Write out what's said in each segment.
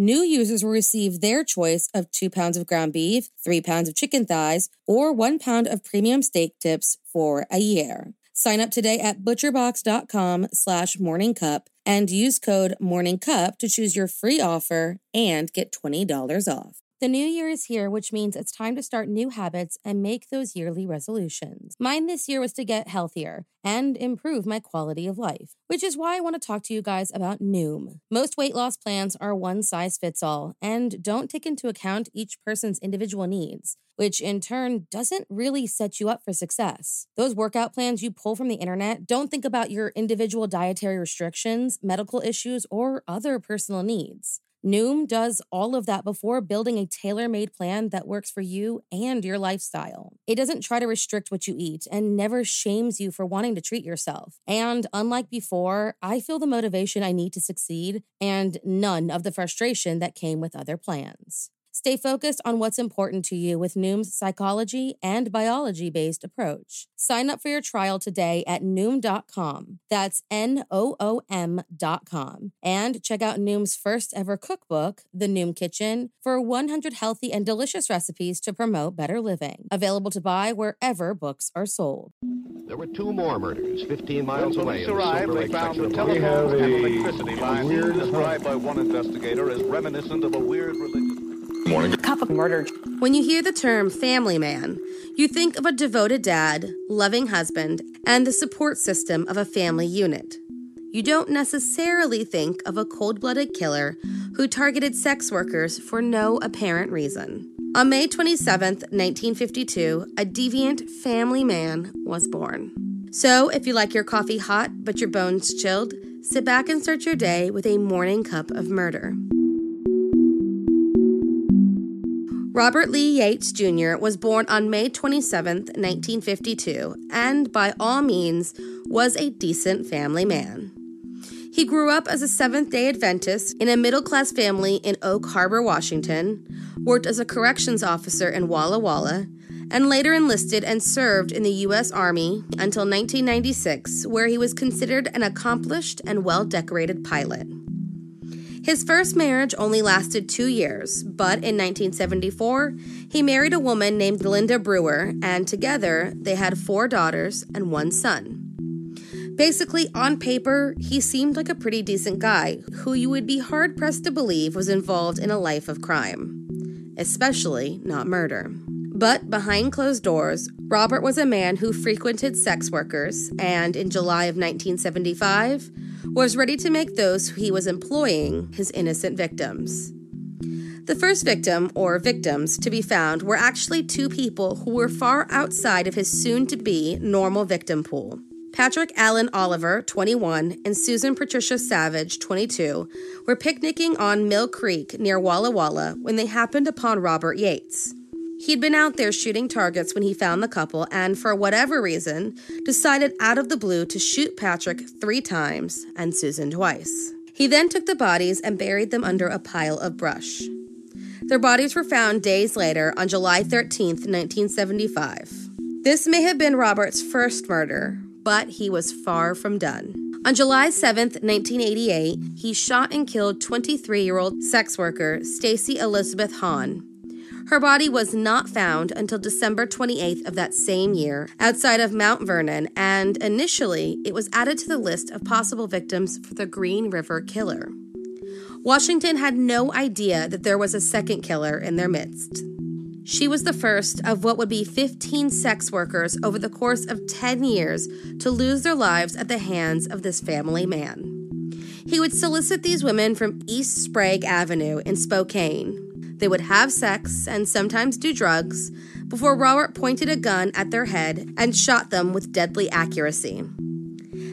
New users will receive their choice of two pounds of ground beef, three pounds of chicken thighs, or one pound of premium steak tips for a year. Sign up today at butcherbox.com slash morningcup and use code morningcup to choose your free offer and get $20 off. The new year is here, which means it's time to start new habits and make those yearly resolutions. Mine this year was to get healthier and improve my quality of life, which is why I want to talk to you guys about Noom. Most weight loss plans are one size fits all and don't take into account each person's individual needs, which in turn doesn't really set you up for success. Those workout plans you pull from the internet don't think about your individual dietary restrictions, medical issues, or other personal needs. Noom does all of that before building a tailor made plan that works for you and your lifestyle. It doesn't try to restrict what you eat and never shames you for wanting to treat yourself. And unlike before, I feel the motivation I need to succeed and none of the frustration that came with other plans. Stay focused on what's important to you with Noom's psychology and biology based approach. Sign up for your trial today at Noom.com. That's N O O M.com. And check out Noom's first ever cookbook, The Noom Kitchen, for 100 healthy and delicious recipes to promote better living. Available to buy wherever books are sold. There were two more murders 15 miles when away. police arrived, they found the telephone and electricity line described by one investigator as reminiscent of a weird religion. Morning. Of murder. When you hear the term family man, you think of a devoted dad, loving husband, and the support system of a family unit. You don't necessarily think of a cold blooded killer who targeted sex workers for no apparent reason. On May 27, 1952, a deviant family man was born. So, if you like your coffee hot but your bones chilled, sit back and start your day with a morning cup of murder. Robert Lee Yates Jr. was born on May 27, 1952, and by all means was a decent family man. He grew up as a Seventh day Adventist in a middle class family in Oak Harbor, Washington, worked as a corrections officer in Walla Walla, and later enlisted and served in the U.S. Army until 1996, where he was considered an accomplished and well decorated pilot. His first marriage only lasted two years, but in 1974, he married a woman named Linda Brewer, and together they had four daughters and one son. Basically, on paper, he seemed like a pretty decent guy who you would be hard pressed to believe was involved in a life of crime, especially not murder. But behind closed doors, Robert was a man who frequented sex workers, and in July of 1975, was ready to make those he was employing his innocent victims. The first victim, or victims, to be found were actually two people who were far outside of his soon to be normal victim pool. Patrick Allen Oliver, 21, and Susan Patricia Savage, 22, were picnicking on Mill Creek near Walla Walla when they happened upon Robert Yates. He'd been out there shooting targets when he found the couple and, for whatever reason, decided out of the blue to shoot Patrick three times and Susan twice. He then took the bodies and buried them under a pile of brush. Their bodies were found days later on July 13, 1975. This may have been Robert's first murder, but he was far from done. On July 7, 1988, he shot and killed 23 year old sex worker Stacy Elizabeth Hawn her body was not found until December 28th of that same year outside of Mount Vernon, and initially it was added to the list of possible victims for the Green River Killer. Washington had no idea that there was a second killer in their midst. She was the first of what would be 15 sex workers over the course of 10 years to lose their lives at the hands of this family man. He would solicit these women from East Sprague Avenue in Spokane. They would have sex and sometimes do drugs before Robert pointed a gun at their head and shot them with deadly accuracy.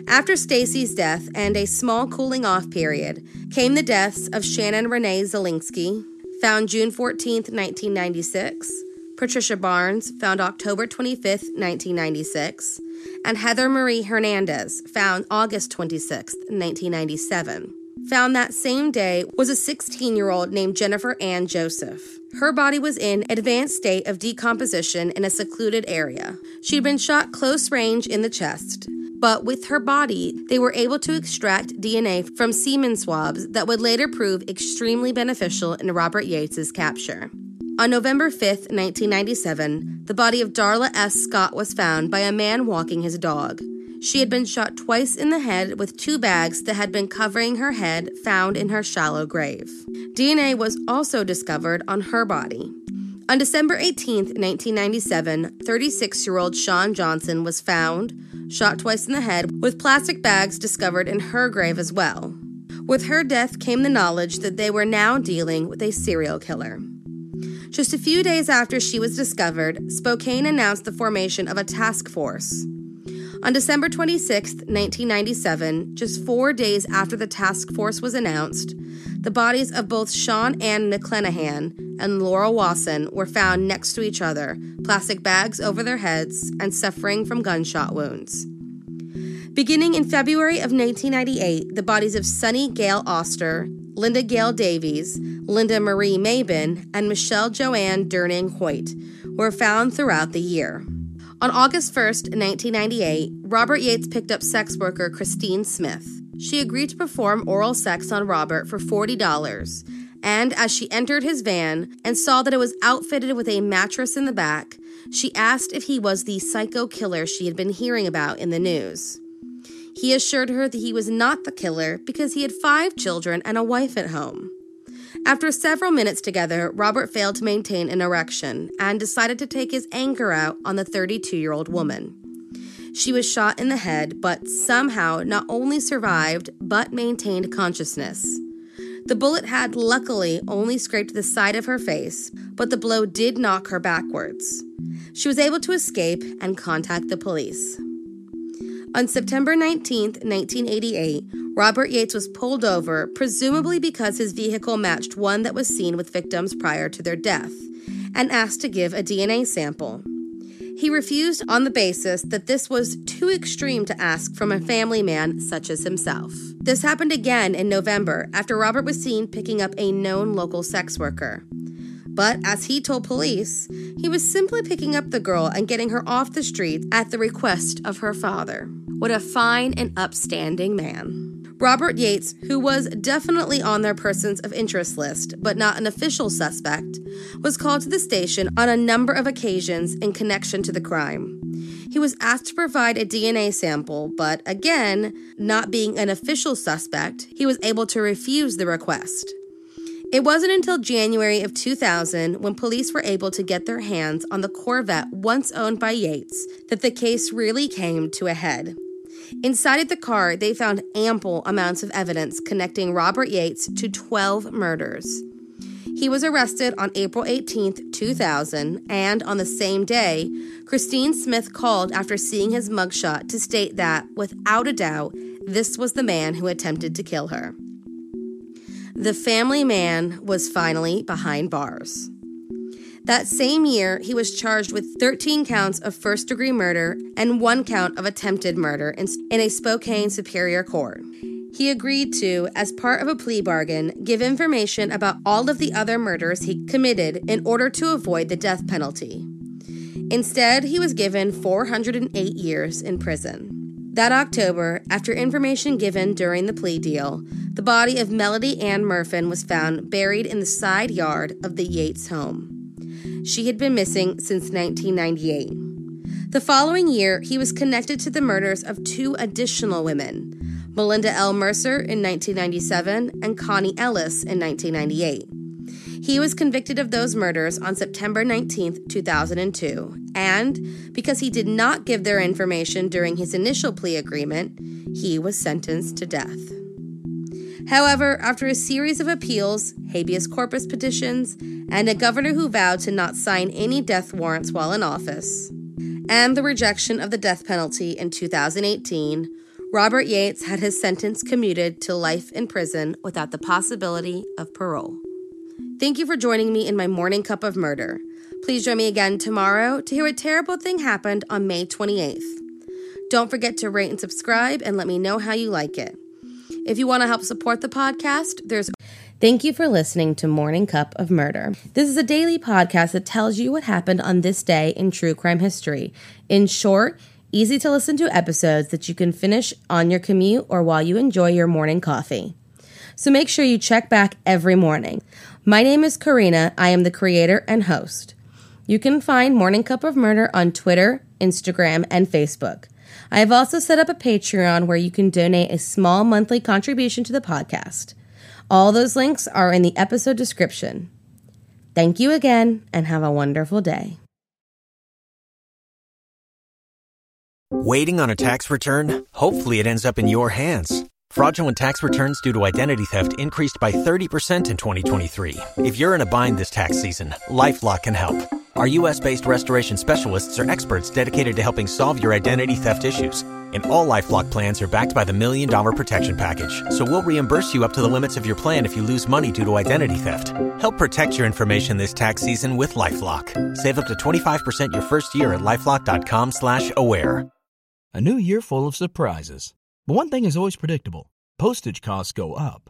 After Stacy's death and a small cooling off period came the deaths of Shannon Renee Zielinski, found June 14, 1996, Patricia Barnes, found October 25, 1996, and Heather Marie Hernandez, found August 26, 1997. Found that same day was a 16 year old named Jennifer Ann Joseph. Her body was in advanced state of decomposition in a secluded area. She'd been shot close range in the chest, but with her body, they were able to extract DNA from semen swabs that would later prove extremely beneficial in Robert Yates's capture. On November 5, 1997, the body of Darla S. Scott was found by a man walking his dog. She had been shot twice in the head with two bags that had been covering her head found in her shallow grave. DNA was also discovered on her body. On December 18, 1997, 36 year old Shawn Johnson was found, shot twice in the head, with plastic bags discovered in her grave as well. With her death came the knowledge that they were now dealing with a serial killer. Just a few days after she was discovered, Spokane announced the formation of a task force. On December 26, 1997, just four days after the task force was announced, the bodies of both Shawn Ann McClenahan and Laura Wason were found next to each other, plastic bags over their heads, and suffering from gunshot wounds. Beginning in February of 1998, the bodies of Sunny Gale Oster, Linda Gale Davies, Linda Marie Maybin, and Michelle Joanne Durning Hoyt were found throughout the year. On August 1, 1998, Robert Yates picked up sex worker Christine Smith. She agreed to perform oral sex on Robert for $40, and as she entered his van and saw that it was outfitted with a mattress in the back, she asked if he was the psycho killer she had been hearing about in the news. He assured her that he was not the killer because he had five children and a wife at home. After several minutes together, Robert failed to maintain an erection and decided to take his anger out on the 32 year old woman. She was shot in the head, but somehow not only survived, but maintained consciousness. The bullet had luckily only scraped the side of her face, but the blow did knock her backwards. She was able to escape and contact the police. On September 19, 1988, Robert Yates was pulled over, presumably because his vehicle matched one that was seen with victims prior to their death, and asked to give a DNA sample. He refused on the basis that this was too extreme to ask from a family man such as himself. This happened again in November after Robert was seen picking up a known local sex worker. But as he told police, he was simply picking up the girl and getting her off the street at the request of her father. What a fine and upstanding man. Robert Yates, who was definitely on their persons of interest list, but not an official suspect, was called to the station on a number of occasions in connection to the crime. He was asked to provide a DNA sample, but again, not being an official suspect, he was able to refuse the request. It wasn't until January of 2000 when police were able to get their hands on the Corvette once owned by Yates that the case really came to a head. Inside the car, they found ample amounts of evidence connecting Robert Yates to 12 murders. He was arrested on April 18, 2000, and on the same day, Christine Smith called after seeing his mugshot to state that, without a doubt, this was the man who attempted to kill her. The family man was finally behind bars. That same year, he was charged with 13 counts of first degree murder and one count of attempted murder in, in, a Spokane Superior Court. He agreed to, as part of a plea bargain, give information about all of the other murders he committed in order to avoid the death penalty. Instead, he was given 408 years in prison. That October, after information given during the plea deal, the body of Melody Ann Murfin was found buried in the side yard of the Yates home. She had been missing since 1998. The following year, he was connected to the murders of two additional women Melinda L. Mercer in 1997 and Connie Ellis in 1998. He was convicted of those murders on September 19, 2002, and because he did not give their information during his initial plea agreement, he was sentenced to death. However, after a series of appeals, habeas corpus petitions, and a governor who vowed to not sign any death warrants while in office, and the rejection of the death penalty in 2018, Robert Yates had his sentence commuted to life in prison without the possibility of parole. Thank you for joining me in my morning cup of murder. Please join me again tomorrow to hear a terrible thing happened on May 28th. Don't forget to rate and subscribe and let me know how you like it. If you want to help support the podcast, there's Thank you for listening to Morning Cup of Murder. This is a daily podcast that tells you what happened on this day in true crime history. In short, easy to listen to episodes that you can finish on your commute or while you enjoy your morning coffee. So make sure you check back every morning. My name is Korina. I am the creator and host. You can find Morning Cup of Murder on Twitter, Instagram, and Facebook. I have also set up a Patreon where you can donate a small monthly contribution to the podcast. All those links are in the episode description. Thank you again and have a wonderful day. Waiting on a tax return? Hopefully, it ends up in your hands. Fraudulent tax returns due to identity theft increased by 30% in 2023. If you're in a bind this tax season, LifeLock can help. Our U.S. based restoration specialists are experts dedicated to helping solve your identity theft issues. And all LifeLock plans are backed by the Million Dollar Protection Package. So we'll reimburse you up to the limits of your plan if you lose money due to identity theft. Help protect your information this tax season with LifeLock. Save up to 25% your first year at LifeLock.com slash aware. A new year full of surprises. But one thing is always predictable. Postage costs go up.